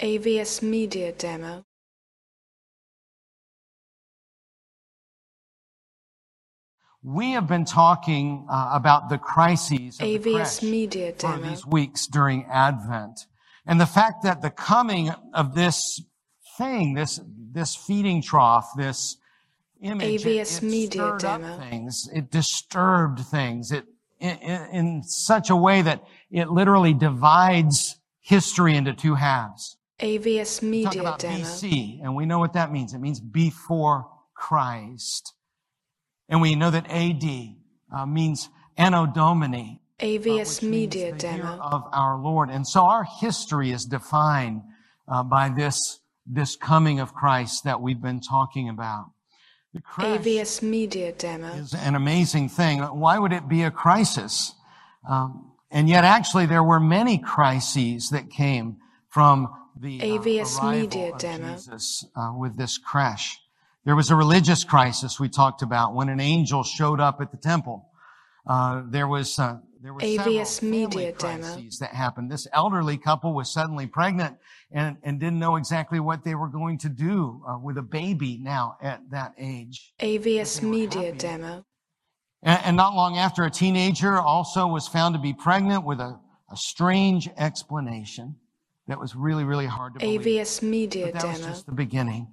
AVS Media Demo. We have been talking uh, about the crises of the AVS creche Media for Demo. these weeks during Advent. And the fact that the coming of this thing, this, this feeding trough, this image, AVS it, Media Demo. things. It disturbed things. It, in in such a way that it literally divides history into two halves. AVS We talk Media about Demo. BC, and we know what that means. It means before Christ. And we know that AD uh, means Anno Domini, uh, AVS means Media Demo. of our Lord. And so our history is defined uh, by this, this coming of Christ that we've been talking about. The AVS Media Demo. is an amazing thing. Why would it be a crisis? Um, and yet actually there were many crises that came from the uh, AVS arrival Media Demo. Jesus uh, with this crash. There was a religious crisis we talked about when an angel showed up at the temple. Uh, there was uh, there were AVS Media Demo. that happened. This elderly couple was suddenly pregnant and, and didn't know exactly what they were going to do uh, with a baby now at that age. AVS Media. Demo. And, and not long after, a teenager also was found to be pregnant with a, a strange explanation that was really, really hard to believe. AVS Media But that was just the beginning.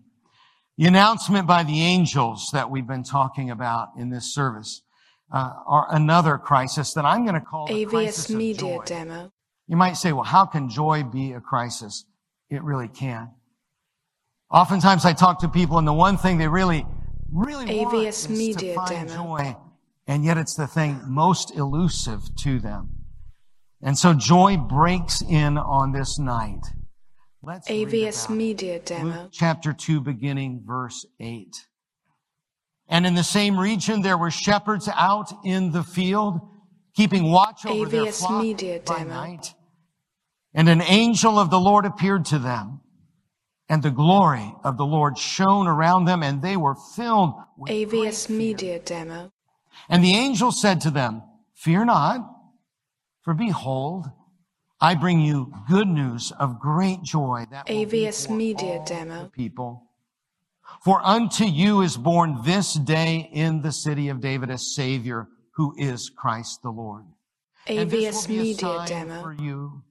The announcement by the angels that we've been talking about in this service uh, are another crisis that I'm going to call the crisis AVS of Media joy. Demo. You might say, well, how can joy be a crisis? It really can. Oftentimes I talk to people and the one thing they really, really want AVS is Media to find Demo. joy. And yet it's the thing most elusive to them. And so joy breaks in on this night. Let's AVS it. Media Luke chapter 2 beginning verse 8. And in the same region there were shepherds out in the field, keeping watch over their AVS flock Media by Demo. night. And an angel of the Lord appeared to them, and the glory of the Lord shone around them, and they were filled with AVS. Media Demo. And the angel said to them, Fear not, for behold, I bring you good news of great joy that will be AVS for Media all Demo. the people. For unto you is born this day in the city of David a Savior who is Christ the Lord. AVS will be a Media Demo. for you.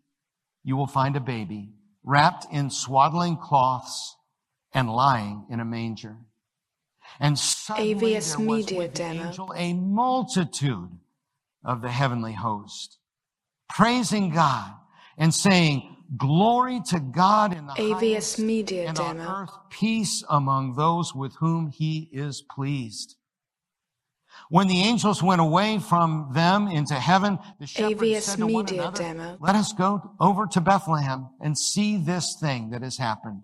You will find a baby wrapped in swaddling cloths and lying in a manger. And suddenly AVS there was Media Demo. angel a multitude of the heavenly host, praising God and saying, Glory to God in the AVS highest, Media and on earth peace among those with whom he is pleased. When the angels went away from them into heaven, the shepherds AVS said to one another, Demo. let us go over to Bethlehem and see this thing that has happened,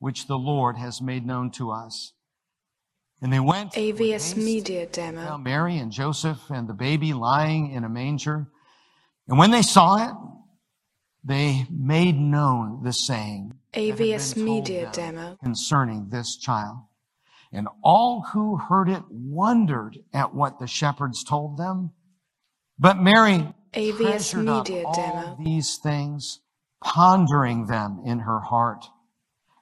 which the Lord has made known to us. And they went AVS Media Demo. Mary and Joseph and the baby lying in a manger. And when they saw it, they made known the saying AVS Media Demo. concerning this child. And all who heard it wondered at what the shepherds told them. But Mary AVS Media all Demo. these things, pondering them in her heart.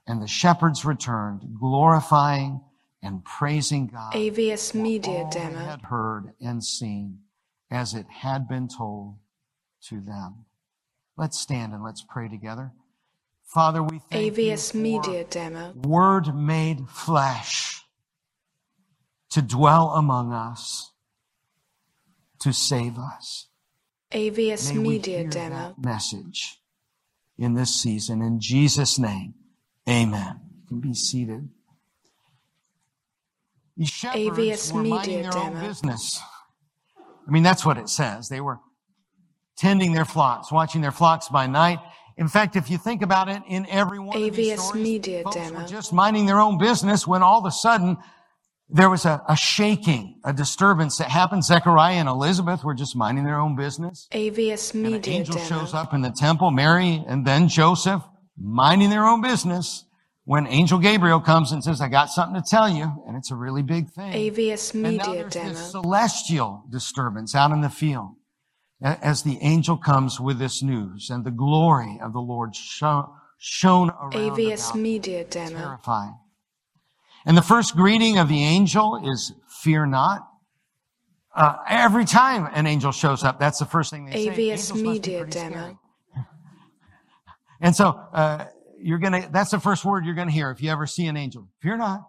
And the shepherds returned, glorifying and praising God AVS Media Demo. had heard and seen as it had been told to them. Let's stand and let's pray together. Father, we thank AVS you Media Demo. Word made flesh to dwell among us, to save us. AVS May Media Demo. message in this season. In Jesus' name, amen. You can be seated. AVS Media Demo. business. I mean, that's what it says. They were tending their flocks, watching their flocks by night. In fact, if you think about it, in every one of these AVS stories, Media folks Demo. were just minding their own business when all of a sudden there was a, a shaking, a disturbance that happened. Zechariah and Elizabeth were just minding their own business. AVS And an Media angel Demo. shows up in the temple, Mary and then Joseph, minding their own business. When Angel Gabriel comes and says, I got something to tell you, and it's a really big thing. AVS and now Media there's Demo. this celestial disturbance out in the field as the angel comes with this news and the glory of the Lord shone, around AVS Media Demo. terrifying. And the first greeting of the angel is fear not. Uh, every time an angel shows up, that's the first thing they say. AVS must be Media Demo. And so, uh, you're gonna, that's the first word you're gonna hear if you ever see an angel. Fear not.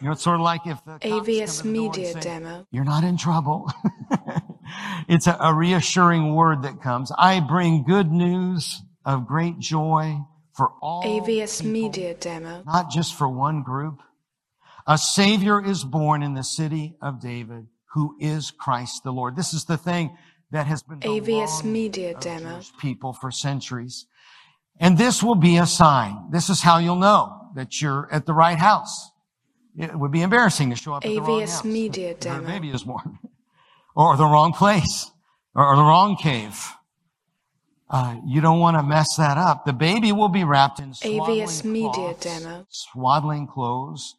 You know, it's sort of like if the AVS to the door and Media say, Demo. You're not in trouble. it's a, a reassuring word that comes. I bring good news of great joy for all AVS people, Media Demo. not just for one group. A savior is born in the city of David, who is Christ the Lord. This is the thing that has been the AVS Media Demo. Jewish people for centuries. And this will be a sign. This is how you'll know that you're at the right house. It would be embarrassing to show up at the wrong AVS house. Media Demo. baby is born. Or the wrong place. Or, the wrong cave. Uh, you don't want to mess that up. The baby will be wrapped in swaddling AVS Media cloths, Demo. swaddling clothes.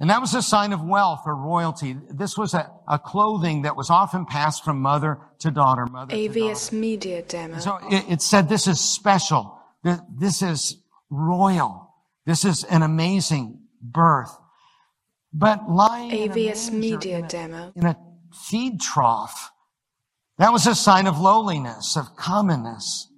And that was a sign of wealth or royalty. This was a, a clothing that was often passed from mother to daughter, mother to daughter. AVS Media Demo. So it, it said this is special. Th- This is royal. This is an amazing birth. But lying in a manger, Media in a- Demo. in a feed trough, that was a sign of lowliness, of commonness.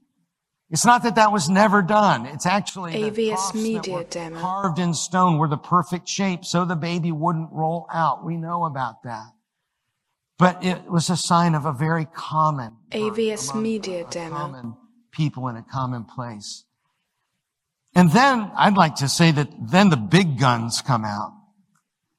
It's not that that was never done. It's actually AVS Media Demo. carved in stone were the perfect shape so the baby wouldn't roll out. We know about that. But it was a sign of a very common AVS Media Demo. common people in a common place. And then I'd like to say that then the big guns come out.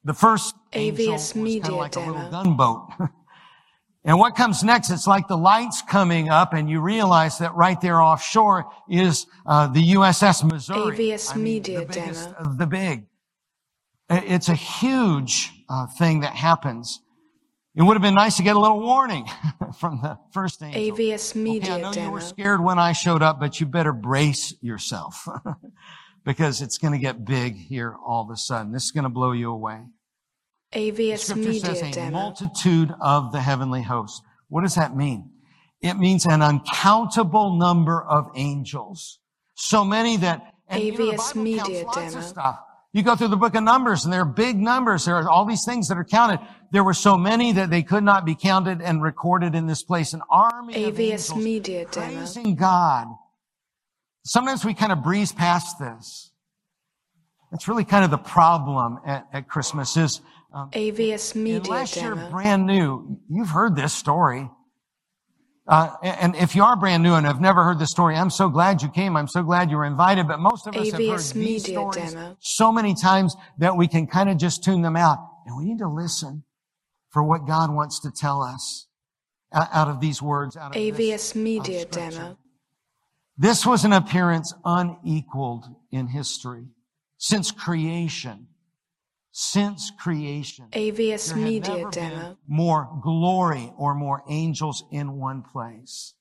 The first AVS Media of like a little gunboat. and what comes next? It's like the lights coming up, and you realize that right there offshore is uh, the USS Missouri. AVS I mean, Media the biggest Demo. the big. It's a huge uh, thing that happens. It would have been nice to get a little warning from the first angel. AVS Media Okay, I know you were scared when I showed up, but you better brace yourself because it's going to get big here all of a sudden. This is going to blow you away. AVS scripture says a Demo. multitude of the heavenly host. What does that mean? It means an uncountable number of angels. So many that, and you know, Media of Demo. stuff. You go through the book of Numbers and there are big numbers. There are all these things that are counted. There were so many that they could not be counted and recorded in this place. An army of AVS angels Media Demo. praising God. Sometimes we kind of breeze past this. That's really kind of the problem at, at Christmas is um, AVS Media unless you're Demo. brand new, you've heard this story. Uh, and if you are brand new and have never heard this story, I'm so glad you came. I'm so glad you were invited. But most of us have heard AVS these stories Demo. so many times that we can kind of just tune them out. And we need to listen for what God wants to tell us out of these words. Out of AVS uh, Media. Demo. This was an appearance unequaled in history since creation. Since creation. AVS Media Demo. more glory or more angels in one place.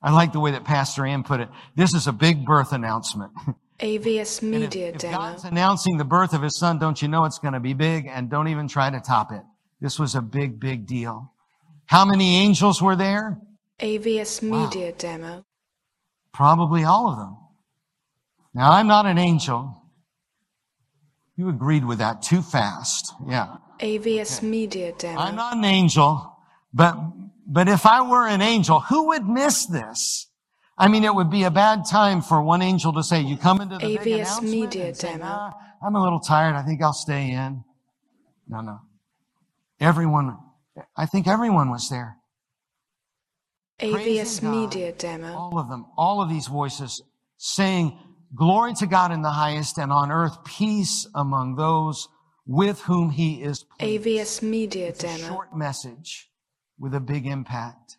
I like the way that Pastor Ann put it. This is a big birth announcement. AVS And if, Media if Demo. God's announcing the birth of his son, don't you know it's going to be big? And don't even try to top it. This was a big, big deal. How many angels were there? AVS Wow. Media Demo. Probably all of them. Now, I'm not an angel. You agreed with that too fast. Yeah. AVS Media Demo. I'm not an angel, but, but if I were an angel, who would miss this? I mean, it would be a bad time for one angel to say, you come into the big AVS announcement Media and say, Demo. "Nah, I'm a little tired. I think I'll stay in. No, no. Everyone, I think everyone was there. AVS God. Media Demo. All of them, all of these voices saying, glory to God in the highest and on earth peace among those with whom he is pleased. AVS Media It's a Demo. short message with a big impact.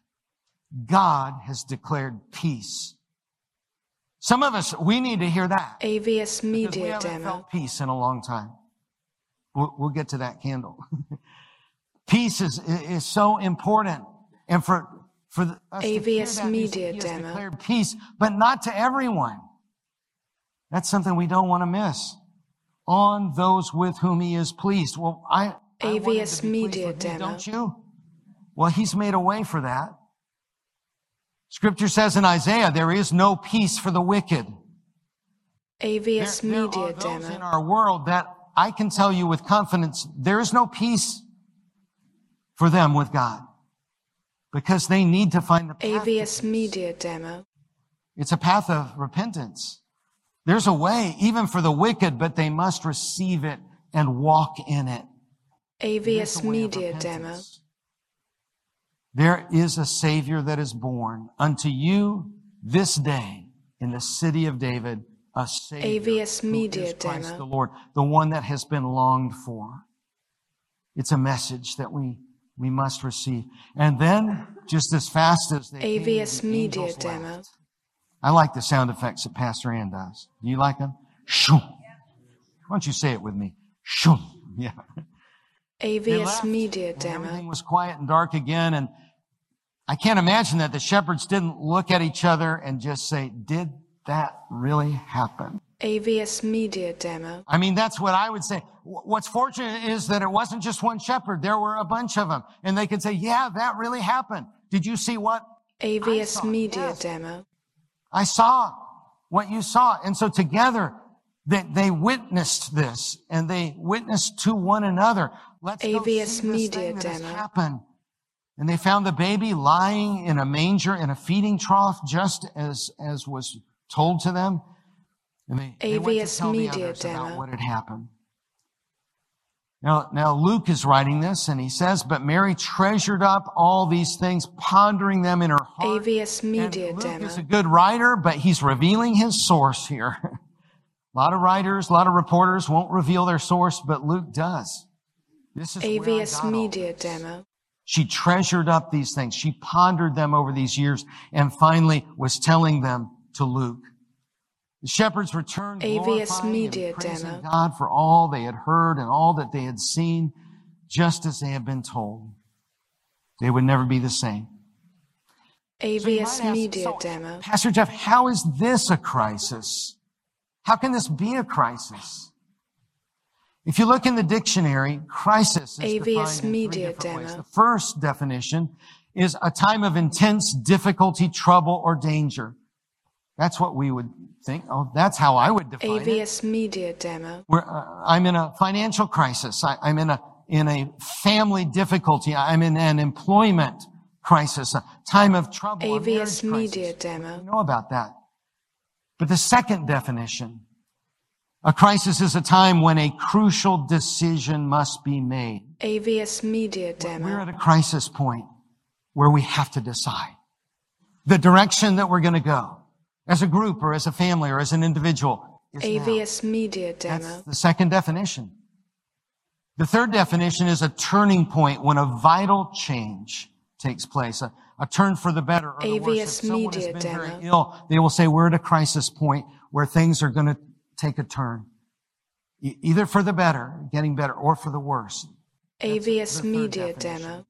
God has declared peace. Some of us, we need to hear that. AVS because we Media haven't Demo. felt peace in a long time. We'll, we'll get to that candle. peace is, is so important. And for, for the, us to hear AVS that, Media he Demo. declared peace, but not to everyone. That's something we don't want to miss. On those with whom he is pleased. Well, I, I want him to AVS pleased Media me, Demo. don't you? Well, he's made a way for that. Scripture says in Isaiah, there is no peace for the wicked. AVS there, there Media are those in our world that I can tell you with confidence, there is no peace for them with God because they need to find the path. AVS. Media Demo. It's a path of repentance. There's a way even for the wicked, but they must receive it and walk in it. AVS a way of Media Demo. There is a Savior that is born unto you this day in the city of David, a Savior AVS Media is Christ Demo. the Lord, the one that has been longed for. It's a message that we, we must receive. And then, just as fast as they AVS the Media Demo. left. I like the sound effects that Pastor Ann does. Do you like them? Shoo. Why don't you say it with me? Shoo. Yeah. AVS Media and Everything was quiet and dark again. And I can't imagine that the shepherds didn't look at each other and just say, did that really happen? AVS Media Demo. I mean, that's what I would say. What's fortunate is that it wasn't just one shepherd. There were a bunch of them. And they could say, yeah, that really happened. Did you see what AVS Media yes. Demo. I saw? What you saw. And so together they, they witnessed this and they witnessed to one another. Let's go see AVS Media thing that has Demo. happened. And they found the baby lying in a manger in a feeding trough, just as, as was told to them. And they, they went to AVS the Media about Demo. what had happened. Now, now Luke is writing this and he says, but Mary treasured up all these things, pondering them in her heart. AVS Media And Luke Demo. is a good writer, but he's revealing his source here. a lot of writers, a lot of reporters won't reveal their source, but Luke does. This is AVS Media. Demo. She treasured up these things. She pondered them over these years and finally was telling them to Luke. The shepherds returned AVS Media and praising Demo. God for all they had heard and all that they had seen, just as they had been told. They would never be the same. So AVS ask, Media so, Demo. Pastor Jeff, how is this a crisis? How can this be a crisis? If you look in the dictionary, crisis is AVS defined in three Media different ways. Demo. The first definition is a time of intense difficulty, trouble, or danger. That's what we would think. Oh, that's how I would define it. AVS Media Demo. We're, uh, I'm in a financial crisis. I, I'm in a in a family difficulty. I'm in an employment crisis, a time of trouble. AVS Media crisis. Demo. We know about that. But the second definition, a crisis is a time when a crucial decision must be made. AVS Media Demo. We're at a crisis point where we have to decide the direction that we're going to go as a group or as a family or as an individual. is now. AVS Media That's the second definition. The third definition is a turning point when a vital change takes place, a, a turn for the better or the worse. If AVS Media been Demo. very ill, they will say, we're at a crisis point where things are going to take a turn. E- Either for the better, getting better, or for the worse AVS the Media. Demo.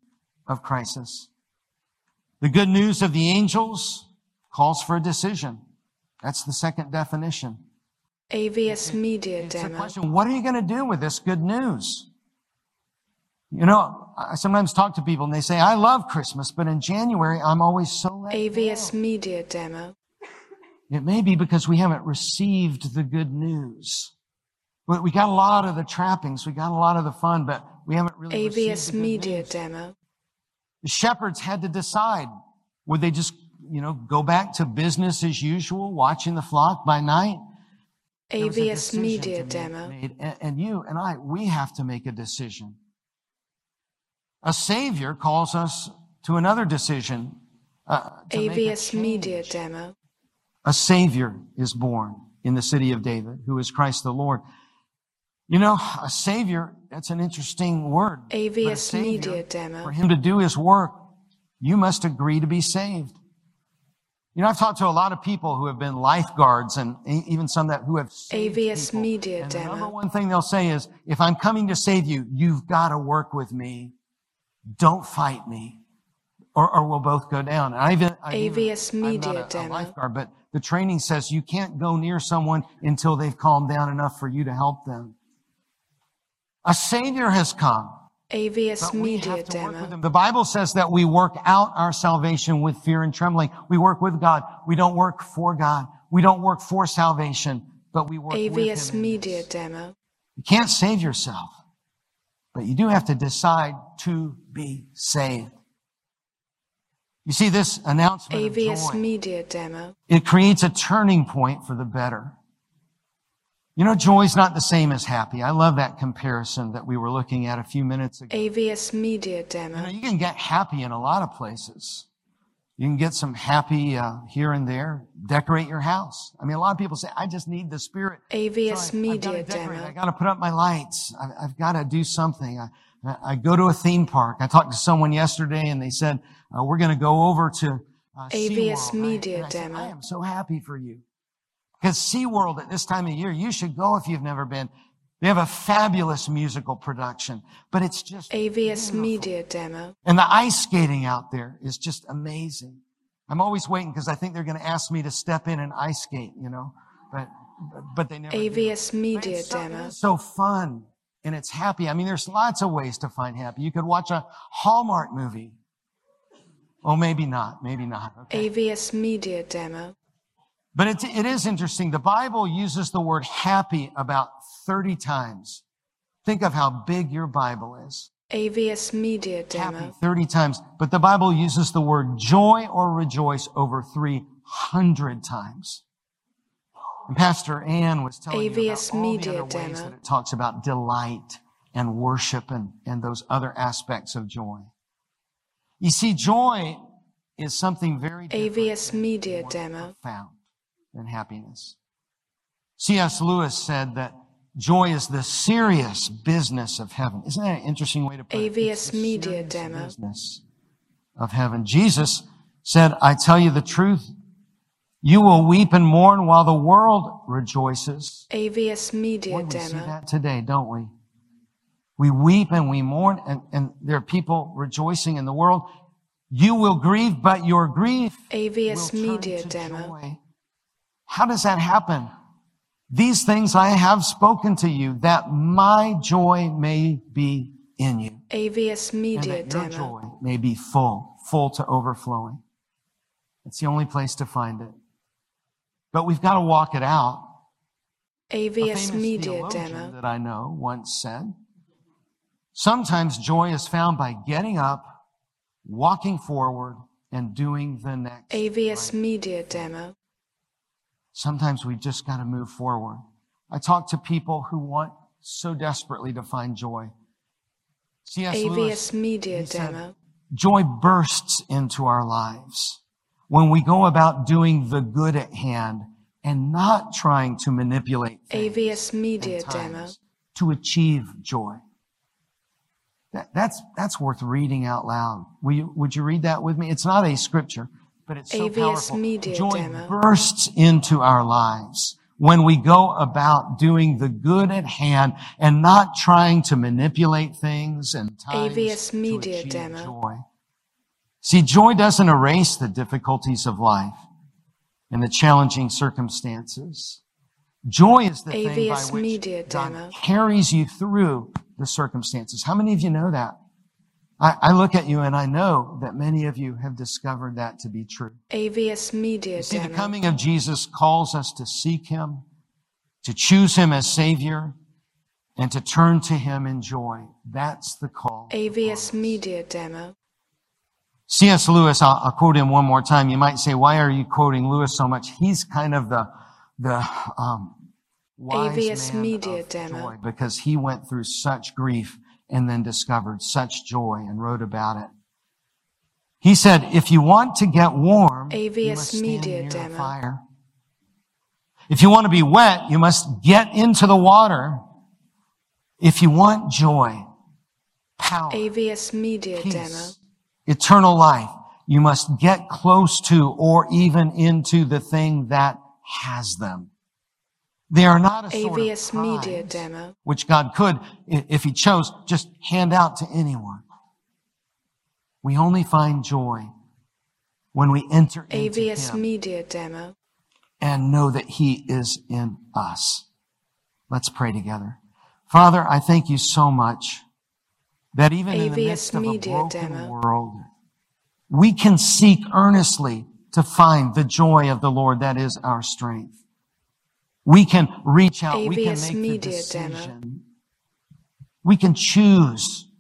of crisis. The good news of the angels calls for a decision. That's the second definition. AVS Media It's a Demo. question, what are you going to do with this good news? You know, I sometimes talk to people and they say, I love Christmas, but in January, I'm always so AVS down." Media Demo. It may be because we haven't received the good news. We we got a lot of the trappings, we got a lot of the fun, but we haven't really received AVS Media news. Demo. The shepherds had to decide, would they just, you know, go back to business as usual, watching the flock by night? There was a AVS Media Demo. made, and, you and I, we have to make a decision. A savior calls us to another decision. Uh, to AVS Media. Demo. A savior is born in the city of David, who is Christ the Lord. You know, a savior, that's an interesting word. AVS Media For him to do his work, you must agree to be saved. You know, I've talked to a lot of people who have been lifeguards and even some that who have AVS people. Media and the number one thing they'll say is, if I'm coming to save you, you've got to work with me. Don't fight me. Or, or we'll both go down. And I've even- AVS I'm not Media a- a lifeguard, but the training says you can't go near someone until they've calmed down enough for you to help them. A savior has come. AVS Media have to work with Demo. The Bible says that we work out our salvation with fear and trembling. We work with God. We don't work for God. We don't work for salvation. but we work with AVS Media. Demo. You can't save yourself, but you do have to decide to be saved. You see, this announcement AVS Media Demo. it creates a turning point for the better. You know, joy's not the same as happy. I love that comparison that we were looking at a few minutes ago. AVS Media You know, Demo. you can get happy in a lot of places. You can get some happy uh, here and there. Decorate your house. I mean, a lot of people say, "I just need the spirit." AVS So I- I've Media gotta. I got to put up my lights. I, I've got to do something. I, I go to a theme park. I talked to someone yesterday, and they said uh, we're going to go over to uh, AVS SeaWorld. Media I said, Demo. I am so happy for you because SeaWorld at this time of year, you should go if you've never been. They have a fabulous musical production, but it's just AVS beautiful. Media Demo. And the ice skating out there is just amazing. I'm always waiting because I think they're going to ask me to step in and ice skate, you know, but, but, but they never. AVS But Media it's so, Demo. it's so fun and it's happy. I mean, there's lots of ways to find happy. You could watch a Hallmark movie. Oh, maybe not. Maybe not. Okay. AVS Media Demo. But it, it is interesting. The Bible uses the word happy about 30 times. Think of how big your Bible is. AVS Media happy Demo. 30 times, but the Bible uses the word joy or rejoice over 300 times. And Pastor Ann was telling you about AVS all the Media other ways Demo. that it talks about delight and worship and, and those other aspects of joy. You see, joy is something very different AVS Media Demo. profound than happiness. C.S. Lewis said that joy is the serious business of heaven. Isn't that an interesting way to put it? AVS Media Demo. business of heaven. Jesus said, I tell you the truth. You will weep and mourn while the world rejoices. AVS Media Boy, we see Demo. that today, don't we? We weep and we mourn and, and there are people rejoicing in the world. You will grieve, but your grief AVS Media Demo. joy. How does that happen? These things I have spoken to you that my joy may be in you AVS and Media that your Demo. joy may be full, full to overflowing. It's the only place to find it. But we've got to walk it out. AVS Media Demo. that I know once said, sometimes joy is found by getting up, walking forward, and doing the next. AVS right. Media Demo. Sometimes we've just got to move forward. I talk to people who want so desperately to find joy. C.S. Lewis, AVS Media he said, Demo. joy bursts into our lives when we go about doing the good at hand and not trying to manipulate things AVS Media times Demo. to achieve joy. That, that's, that's worth reading out loud. Will you, would you read that with me? It's not a scripture, but it's so AVS powerful. Media Joy Demo. bursts into our lives when we go about doing the good at hand and not trying to manipulate things and times AVS to Media achieve Demo. joy. See, joy doesn't erase the difficulties of life and the challenging circumstances. Joy is the thing by which Media God Demo. carries you through the circumstances. How many of you know that? I, I look at you and I know that many of you have discovered that to be true. AVS Media You see, the coming of Jesus calls us to seek Him, to choose Him as Savior, and to turn to Him in joy. That's the call. AVS Media Demo. C.S. Lewis, I'll, I'll quote him one more time. You might say, why are you quoting Lewis so much? He's kind of the, the, um, AVS Media Demo. joy because he went through such grief and then discovered such joy and wrote about it. He said, if you want to get warm, you AVS Media Demo. fire. If you want to be wet, you must get into the water. If you want joy, power, AVS Media Demo. peace, eternal life, you must get close to or even into the thing that has them. They are not a sort AVS of Media Demo. which God could, if He chose, just hand out to anyone. We only find joy when we enter into AVS Him Media Demo. and know that He is in us. Let's pray together. Father, I thank you so much that even in the AVS midst of a Media broken Demo. world, we can seek earnestly to find the joy of the Lord that is our strength. We can reach out. we can make the Media Demo. decision. We can choose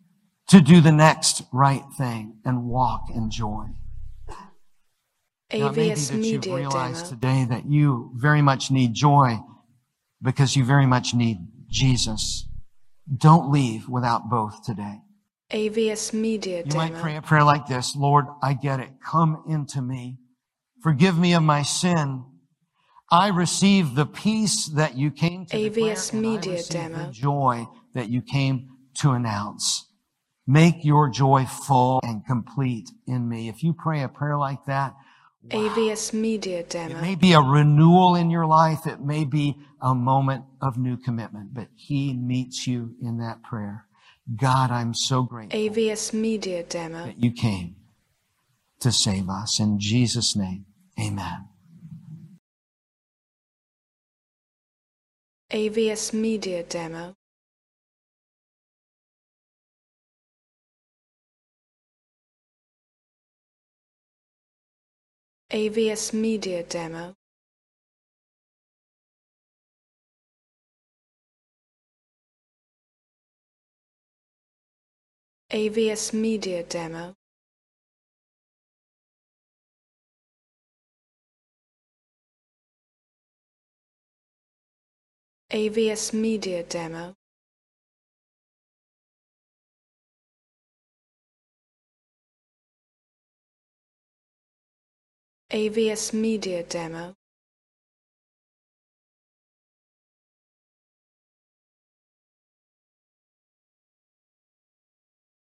to do the next right thing and walk in joy. Now, it may be AVS that you've Media realized Demo. today that you very much need joy because you very much need Jesus. Don't leave without both today. AVS Media You might pray a prayer like this. Lord, I get it. Come into me. Forgive me of my sin. I receive the peace that you came to declare, AVS and I Media receive Demo. the joy that you came to announce. Make your joy full and complete in me. If you pray a prayer like that, AVS Media Demo. it may be a renewal in your life. It may be a moment of new commitment, but He meets you in that prayer. God, I'm so grateful AVS Media Demo. that you came to save us. In Jesus' name, amen. AVS Media Demo. AVS Media Demo. AVS Media Demo. AVS Media Demo. AVS Media Demo.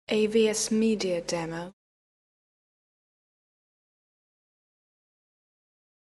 AVS Media Demo.